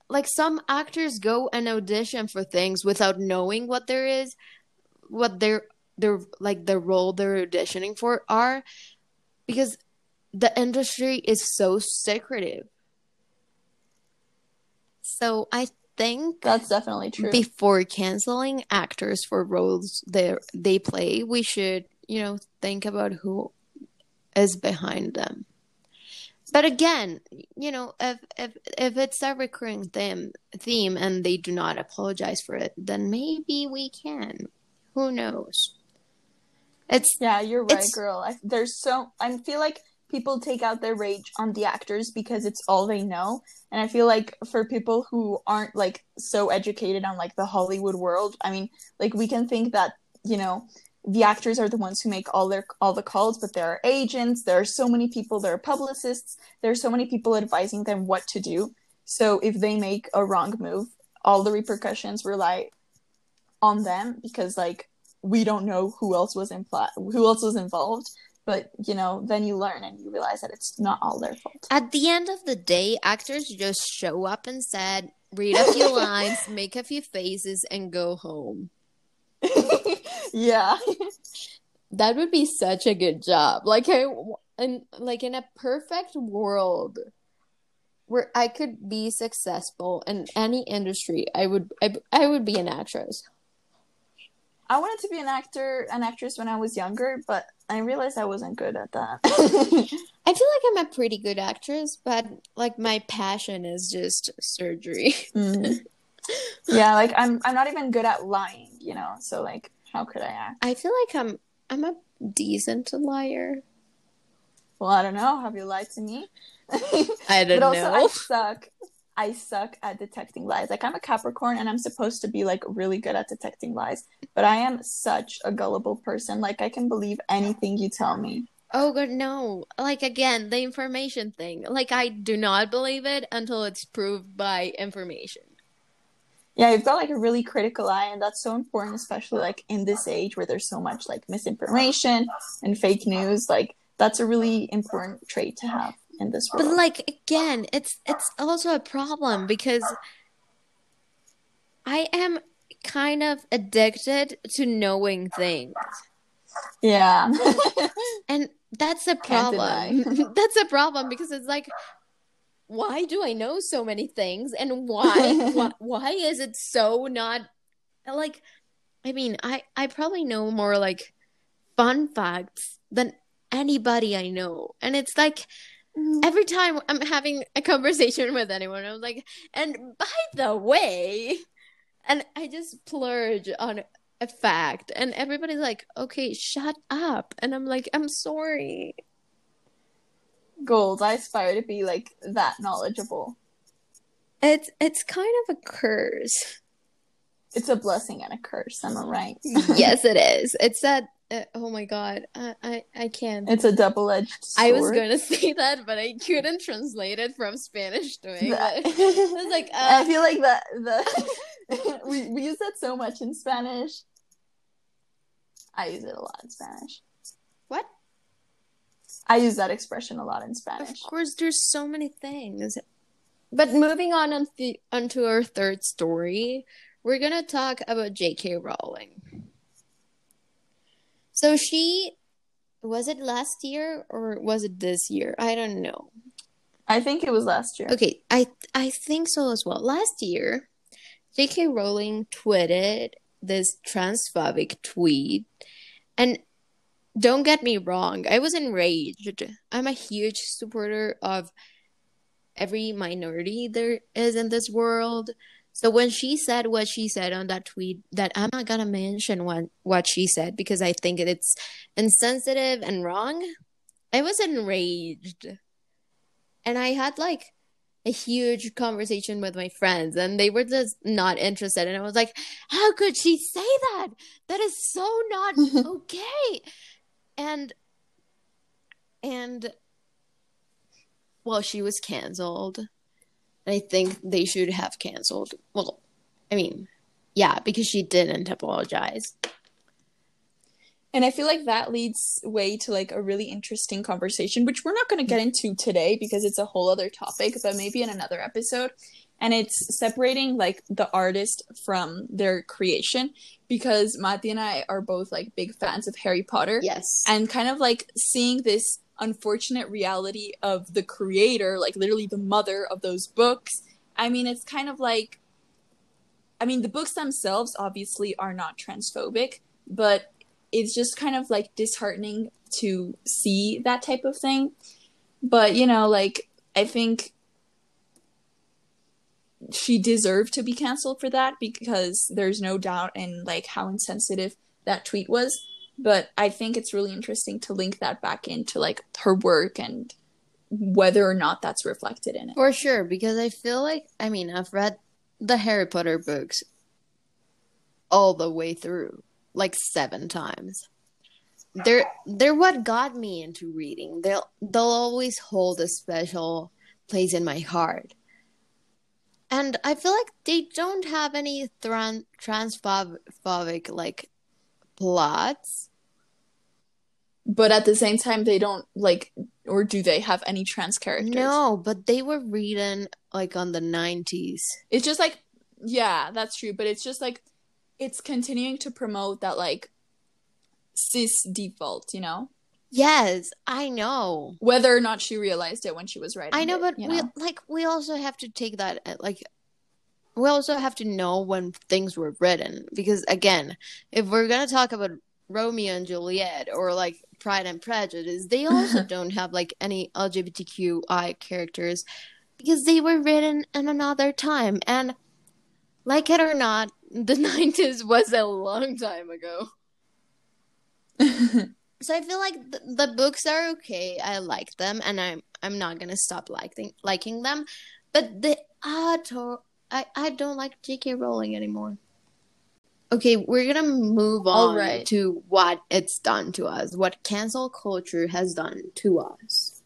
like some actors go and audition for things without knowing what there is, what their their like the role they're auditioning for are because the industry is so secretive. So I think that's definitely true. Before canceling actors for roles they they play, we should, you know, think about who is behind them. But again, you know, if if if it's a recurring theme theme and they do not apologize for it, then maybe we can. Who knows? It's yeah, you're right, girl. I, there's so I feel like people take out their rage on the actors because it's all they know. And i feel like for people who aren't like so educated on like the hollywood world i mean like we can think that you know the actors are the ones who make all their all the calls but there are agents there are so many people there are publicists there are so many people advising them what to do. So if they make a wrong move all the repercussions rely on them because like we don't know who else was implied who else was involved but you know then you learn and you realize that it's not all their fault. At the end of the day actors just show up and said read a few [LAUGHS] lines make a few faces and go home. [LAUGHS] Yeah. That would be such a good job. Like I, and like in a perfect world where i could be successful in any industry i would i, I would be an actress. I wanted to be an actor, an actress when I was younger, but I realized I wasn't good at that. [LAUGHS] I feel like I'm a pretty good actress, but like my passion is just surgery. Mm. [LAUGHS] Yeah, like I'm I'm not even good at lying, you know. So like how could I act? I feel like I'm I'm a decent liar. Well, I don't know. Have you lied to me? I [LAUGHS] don't but also, know. I suck I suck at detecting lies. Like I'm a Capricorn and I'm supposed to be like really good at detecting lies, but I am such a gullible person. Like I can believe anything you tell me. Oh god, no. Like again, the information thing. Like I do not believe it until it's proved by information. Yeah, you've got like a really critical eye and that's so important especially like in this age where there's so much like misinformation and fake news. Like that's a really important trait to have in this world. But like again, it's it's also a problem because I am kind of addicted to knowing things. Yeah. [LAUGHS] and that's a problem. [LAUGHS] that's a problem because it's like why do I know so many things and why [LAUGHS] why, why is it so not like I mean, I I probably know more like fun facts than anybody I know. And it's like Mm-hmm. every time I'm having a conversation with anyone, I'm like, and by the way, and I just plurge on a fact, and everybody's like, okay, shut up. And I'm like, I'm sorry. Gold, I aspire to be like that knowledgeable. It's it's kind of a curse. It's a blessing and a curse, am I right? yes, it is. It's that uh, oh my god, I, I I can't. It's a double edged. I was going [LAUGHS] to say that, but I couldn't translate it from Spanish to English. [LAUGHS] I was like, uh... I feel like that the [LAUGHS] we we use that so much in Spanish. I use it a lot in Spanish. What? I use that expression a lot in Spanish. Of course, there's so many things. But moving on on onto, onto our third story, we're gonna talk about J.K. Rowling. So she was it last year or was it this year? I don't know. I think it was last year. Okay, I I think so as well. Last year, J.K. Rowling tweeted this transphobic tweet, and don't get me wrong, I was enraged. I'm a huge supporter of every minority there is in this world. So when she said what she said on that tweet, that I'm not gonna mention what what she said because I think it's insensitive and wrong, I was enraged, and I had like a huge conversation with my friends, and they were just not interested. And I was like, "How could she say that? That is so not [LAUGHS] okay." and and well, she was canceled I think they should have canceled. Well, I mean, yeah, because she didn't apologize. And I feel like that leads way to like a really interesting conversation, which we're not going to get into today because it's a whole other topic, but maybe in another episode. And it's separating like the artist from their creation because Mati and I are both like big fans of Harry Potter. Yes. And kind of like seeing this unfortunate reality of the creator, like literally the mother of those books. I mean, it's kind of like, I mean, the books themselves obviously are not transphobic, but it's just kind of like disheartening to see that type of thing. But, you know, like, I think she deserved to be canceled for that because there's no doubt in like how insensitive that tweet was but I think it's really interesting to link that back into like her work and whether or not that's reflected in it. For sure, because I feel like I mean I've read the Harry Potter books all the way through, like seven times. They're they're what got me into reading. They'll they'll always hold a special place in my heart. And I feel like they don't have any tran- transphobic like plots but at the same time they don't like or do they have any trans characters? No but they were written like on the 90s it's just like yeah that's true but it's just like it's continuing to promote that like cis default you know? Yes i know. Whether or not she realized it when she was writing i know it, but we know? like we also have to take that uh, like we also have to know when things were written because again if we're going to talk about romeo and juliet or like Pride and Prejudice, they [LAUGHS] also don't have like any LGBTQI characters because they were written in another time. And like it or not, the [LAUGHS] 90s was a long time ago. [LAUGHS] so I feel like the, the, books are okay. I like them, and I'm I'm not gonna stop liking liking them. But the author, I I don't like J.K. Rowling anymore. Okay, we're gonna move on right. to what it's done to us, what cancel culture has done to us.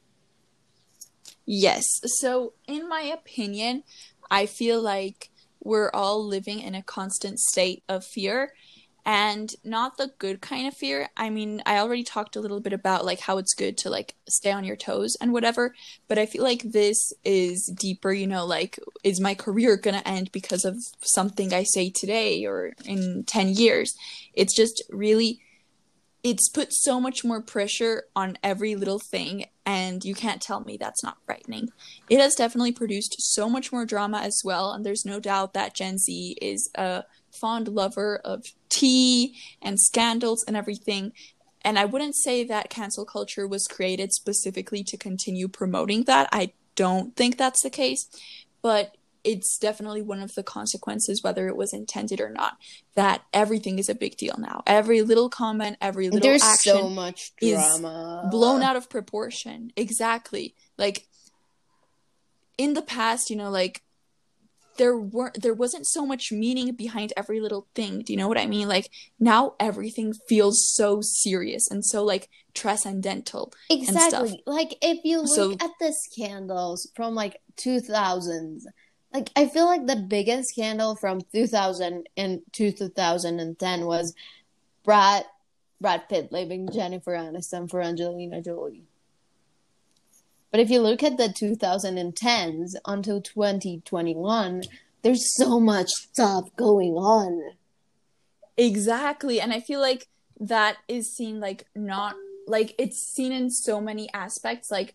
Yes. So, in my opinion, I feel like we're all living in a constant state of fear and not the good kind of fear. I mean, I already talked a little bit about like how it's good to like stay on your toes and whatever, but I feel like this is deeper, you know, like is my career going to end because of something I say today or in 10 years? It's just really it's put so much more pressure on every little thing and you can't tell me that's not frightening. It has definitely produced so much more drama as well and there's no doubt that Gen Z is a fond lover of tea and scandals and everything. and I wouldn't say that cancel culture was created specifically to continue promoting that. I don't think that's the case, but it's definitely one of the consequences, whether it was intended or not, that everything is a big deal now. Every little comment, every little There's action so much drama. is blown out of proportion. Exactly. Like in the past, you know, like there weren't there wasn't so much meaning behind every little thing. Do you know what I mean? Like now everything feels so serious and so like transcendental. Exactly. Like if you look so, at the scandals from like 2000s like I feel like the biggest scandal from 2000 and to 2010 was Brad Brad Pitt leaving Jennifer Aniston for Angelina Jolie. But if you look at the 2010s until 2021, there's so much stuff going on. Exactly. And I feel like that is seen like not like it's seen in so many aspects like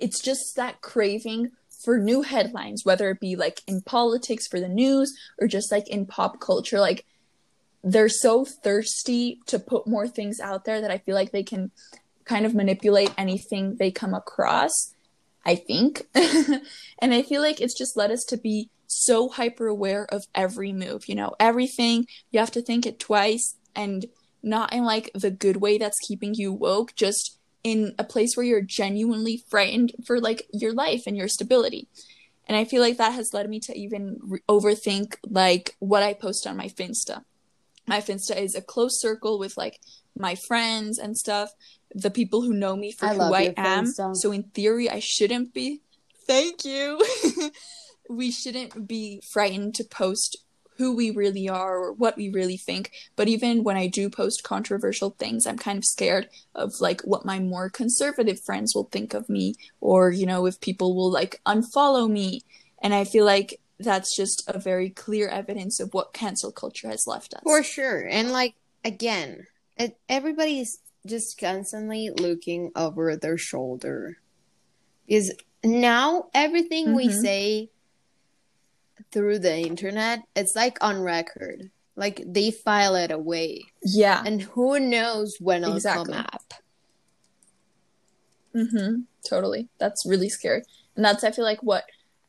it's just that craving for new headlines, whether it be like in politics for the news or just like in pop culture. Like they're so thirsty to put more things out there that I feel like they can kind of manipulate anything they come across. I think. [LAUGHS] and I feel like it's just led us to be so hyper aware of every move, you know, everything. You have to think it twice and not in like the good way that's keeping you woke, just in a place where you're genuinely frightened for like your life and your stability. And I feel like that has led me to even re- overthink like what I post on my Finsta. My Finsta is a close circle with like my friends and stuff, the people who know me for I who I am. So in theory, I shouldn't be. Thank you. [LAUGHS] we shouldn't be frightened to post who we really are or what we really think. But even when I do post controversial things, I'm kind of scared of like what my more conservative friends will think of me or, you know, if people will like unfollow me. And I feel like that's just a very clear evidence of what cancel culture has left us. For sure. And like, again, it, everybody's just constantly looking over their shoulder. Is now everything mm-hmm. we say through the internet, it's like on record. Like they file it away. Yeah. And who knows when it'll exactly. come up. Mm-hmm. Totally. That's really scary. And that's I feel like what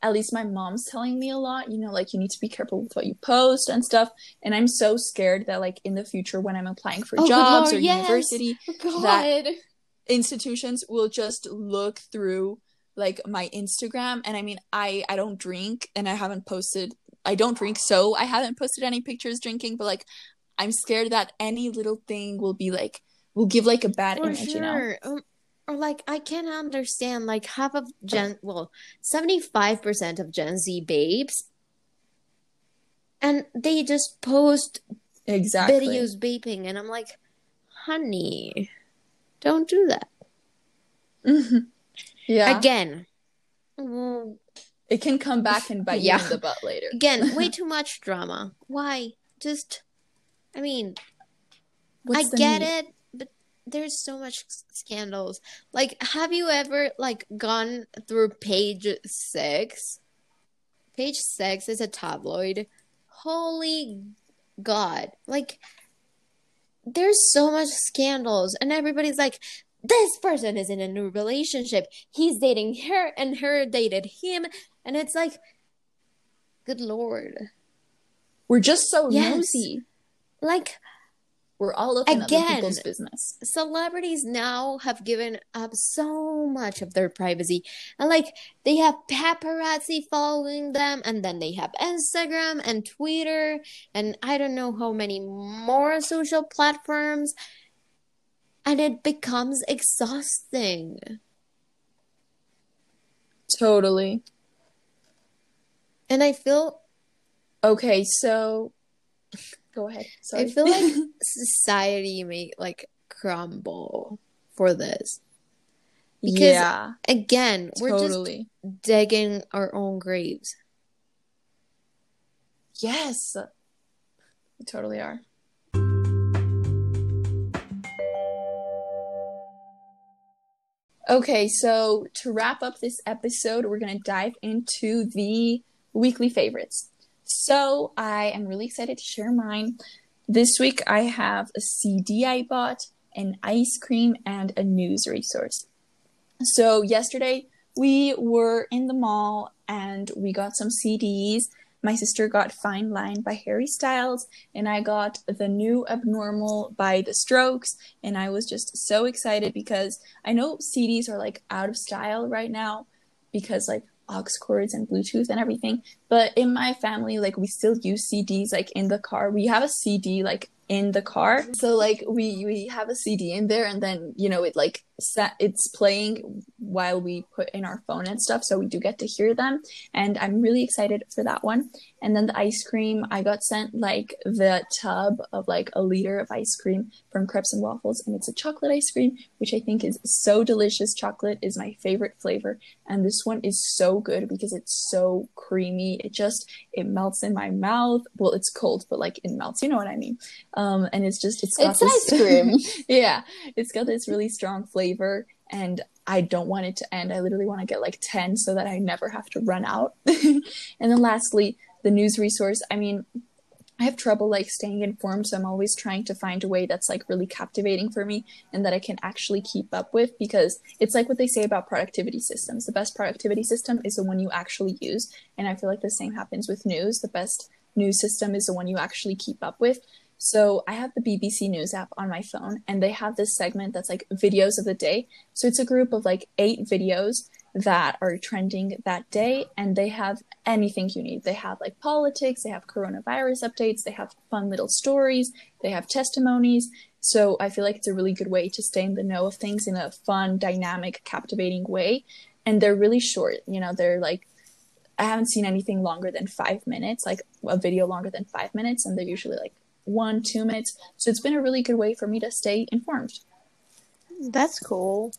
at least my mom's telling me a lot, you know, like you need to be careful with what you post and stuff. And I'm so scared that like in the future when I'm applying for oh, jobs Lord, or yes. university, oh, that institutions will just look through like my Instagram and I mean I I don't drink and I haven't posted I don't drink so I haven't posted any pictures drinking but like I'm scared that any little thing will be like will give like a bad For image sure. you know um, or like I can't understand like half of Gen well 75% of Gen Z babes and they just post exactly videos vaping and I'm like honey don't do that mm-hmm. Yeah. Again. It can come back and bite yeah. you in the butt later. Again, [LAUGHS] way too much drama. Why? Just, I mean, What's I get need? it, there's so much scandals. Like, have you ever like gone through page six? Page six is a tabloid. Holy God! Like, there's so much scandals, and everybody's like, this person is in a new relationship. He's dating her and her dated him. And it's like, good lord. We're just so yes. nosy. Like, we're all looking again, at people's business. Celebrities now have given up so much of their privacy. And like they have paparazzi following them and then they have Instagram and Twitter and I don't know how many more social platforms and it becomes exhausting. Totally. And I feel okay, so go ahead. Sorry. I feel like [LAUGHS] society may like crumble for this. Because yeah, again, we're totally. just digging our own graves. Yes. We totally are. Okay, so to wrap up this episode, we're going to dive into the weekly favorites. So I am really excited to share mine. This week I have a CD I bought, an ice cream, and a news resource. So, yesterday we were in the mall and we got some CDs. My sister got Fine Line by Harry Styles, and I got The New Abnormal by The Strokes. And I was just so excited because I know CDs are like out of style right now because like aux cords and Bluetooth and everything. But in my family, like we still use CDs like in the car. We have a CD like in the car. So like we we have a CD in there and then you know it like set it's playing while we put in our phone and stuff so we do get to hear them and I'm really excited for that one. And then the ice cream I got sent like the tub of like a liter of ice cream from Crepes and Waffles and it's a chocolate ice cream which I think is so delicious. Chocolate is my favorite flavor and this one is so good because it's so creamy. It just it melts in my mouth. Well, it's cold but like it melts. You know what I mean? Um and it's just it's got it's this, ice [LAUGHS] cream. yeah, it's got this really strong flavor and I don't want it to end. I literally want to get like 10 so that I never have to run out. [LAUGHS] and then lastly, the news resource. I mean, I have trouble like staying informed, so I'm always trying to find a way that's like really captivating for me and that I can actually keep up with because it's like what they say about productivity systems. The best productivity system is the one you actually use, and I feel like the same happens with news. The best news system is the one you actually keep up with. So I have the BBC News app on my phone, and they have this segment that's like videos of the day. So it's a group of like eight videos that are trending that day, and they have anything you need. They have like politics, they have coronavirus updates, they have fun little stories, they have testimonies. So I feel like it's a really good way to stay in the know of things in a fun, dynamic, captivating way. And they're really short. You know, they're like I haven't seen anything longer than five minutes, like a video longer than five minutes, and they're usually like one, two minutes. So it's been a really good way for me to stay informed. That's cool.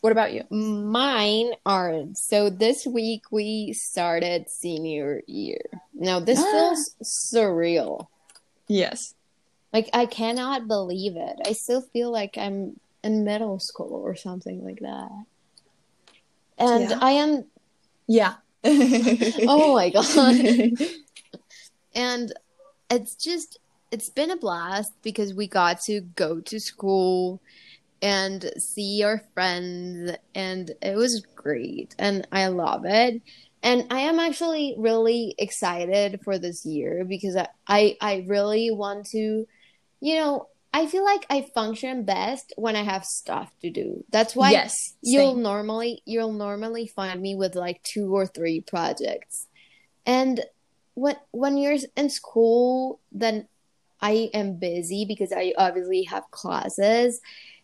What about you? Mine are so this week we started senior year. Now this [GASPS] feels surreal. Yes. Like I cannot believe it. I still feel like I'm in middle school or something like that. And yeah. I am Yeah. [LAUGHS] oh my god. [LAUGHS] and it's just it's been a blast because we got to go to school and see our friends and it was great and I love it. And I am actually really excited for this year because I, I, I really want to, you know, I feel like I function best when I have stuff to do. That's why yes, you'll normally you'll normally find me with like two or three projects. And when when you're in school, then I am busy because I obviously have classes.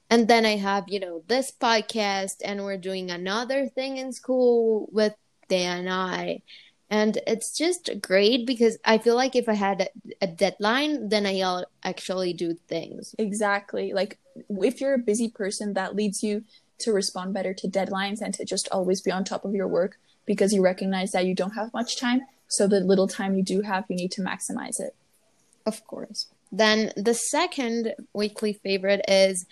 And then I have, you know, this podcast and we're doing another thing in school with Dan and I. And it's just great because I feel like if I had a, a deadline, then I'll actually do things. Exactly. Like if you're a busy person, that leads you to respond better to deadlines and to just always be on top of your work because you recognize that you don't have much time. So the little time you do have, you need to maximize it. Of course. Then the second weekly favorite is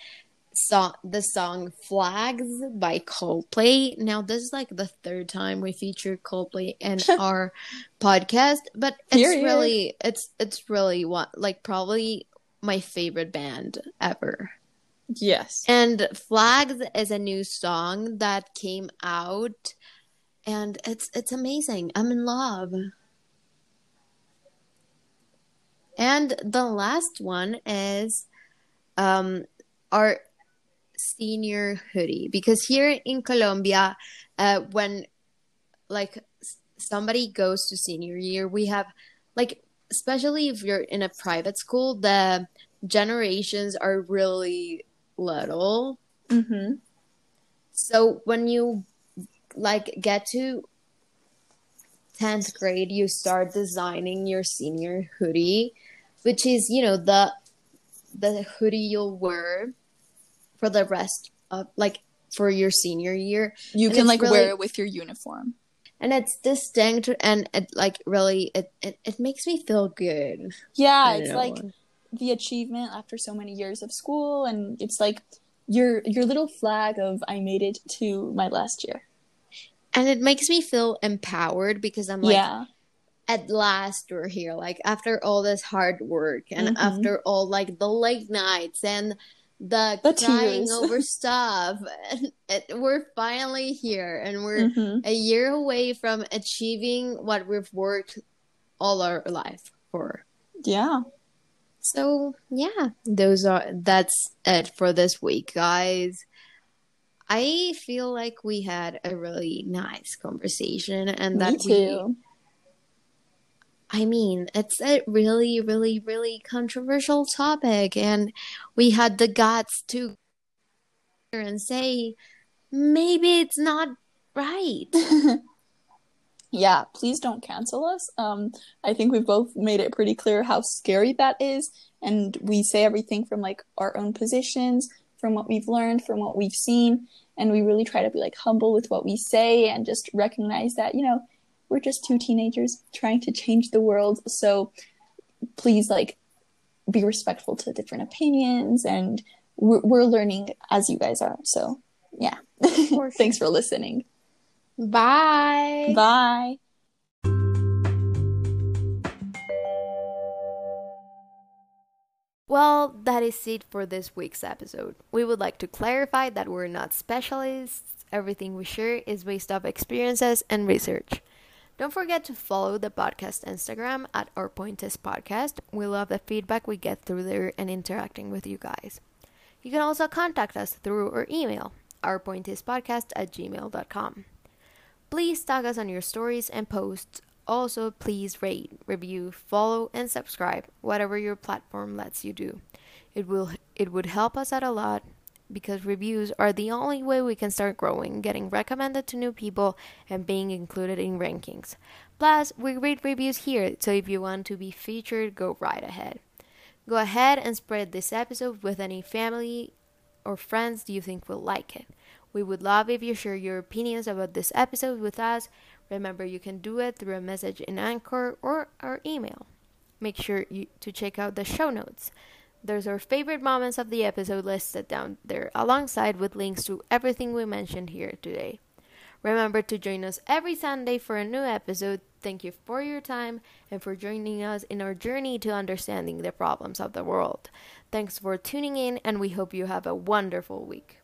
so- the song Flags by Coldplay. Now this is like the third time we feature Coldplay in [LAUGHS] our podcast, but it's Period. really it's it's really what like probably my favorite band ever. Yes. And Flags is a new song that came out and it's it's amazing. I'm in love. And the last one is um our senior hoodie because here in Colombia uh when like somebody goes to senior year we have like especially if you're in a private school the generations are really little. hmm So when you like get to 10th grade you start designing your senior hoodie which is you know the the hoodie you'll wear for the rest of like for your senior year. You and can like really, wear it with your uniform. And it's distinct and it like really it it, it makes me feel good. Yeah it's know. like the achievement after so many years of school and it's like your your little flag of i made it to my last year and it makes me feel empowered because I'm like, yeah. at last we're here. Like after all this hard work and mm-hmm. after all like the late nights and the, the crying over [LAUGHS] stuff. we're finally here, and we're mm-hmm. a year away from achieving what we've worked all our life for. Yeah. So yeah, those are that's it for this week, guys. I feel like we had a really nice conversation and that we I mean, it's a really, really, really controversial topic, and we had the guts to and say maybe it's not right. [LAUGHS] yeah, please don't cancel us. Um, I think we've both made it pretty clear how scary that is, and we say everything from like our own positions, from what we've learned, from what we've seen, and we really try to be like humble with what we say and just recognize that you know we're just two teenagers trying to change the world. So please, like, be respectful to different opinions, and we're, we're learning as you guys are. So, yeah. [LAUGHS] Thanks for listening. Bye. Bye. Well, that is it for this week's episode. We would like to clarify that we're not specialists. Everything we share is based off experiences and research. Don't forget to follow the podcast Instagram at Our Point is Podcast. We love the feedback we get through there and interacting with you guys. You can also contact us through our email, ourpointispodcast at gmail.com. Please tag us on your stories and posts. Also, please rate, review, follow, and subscribe, whatever your platform lets you do. It will it would help us out a lot because reviews are the only way we can start growing, getting recommended to new people, and being included in rankings. Plus, we read reviews here, so if you want to be featured, go right ahead. Go ahead and spread this episode with any family or friends you think will like it. We would love if you share your opinions about this episode with us. Remember, you can do it through a message in Anchor or our email. Make sure you, to check out the show notes. There's our favorite moments of the episode listed down there, alongside with links to everything we mentioned here today. Remember to join us every Sunday for a new episode. Thank you for your time and for joining us in our journey to understanding the problems of the world. Thanks for tuning in, and we hope you have a wonderful week.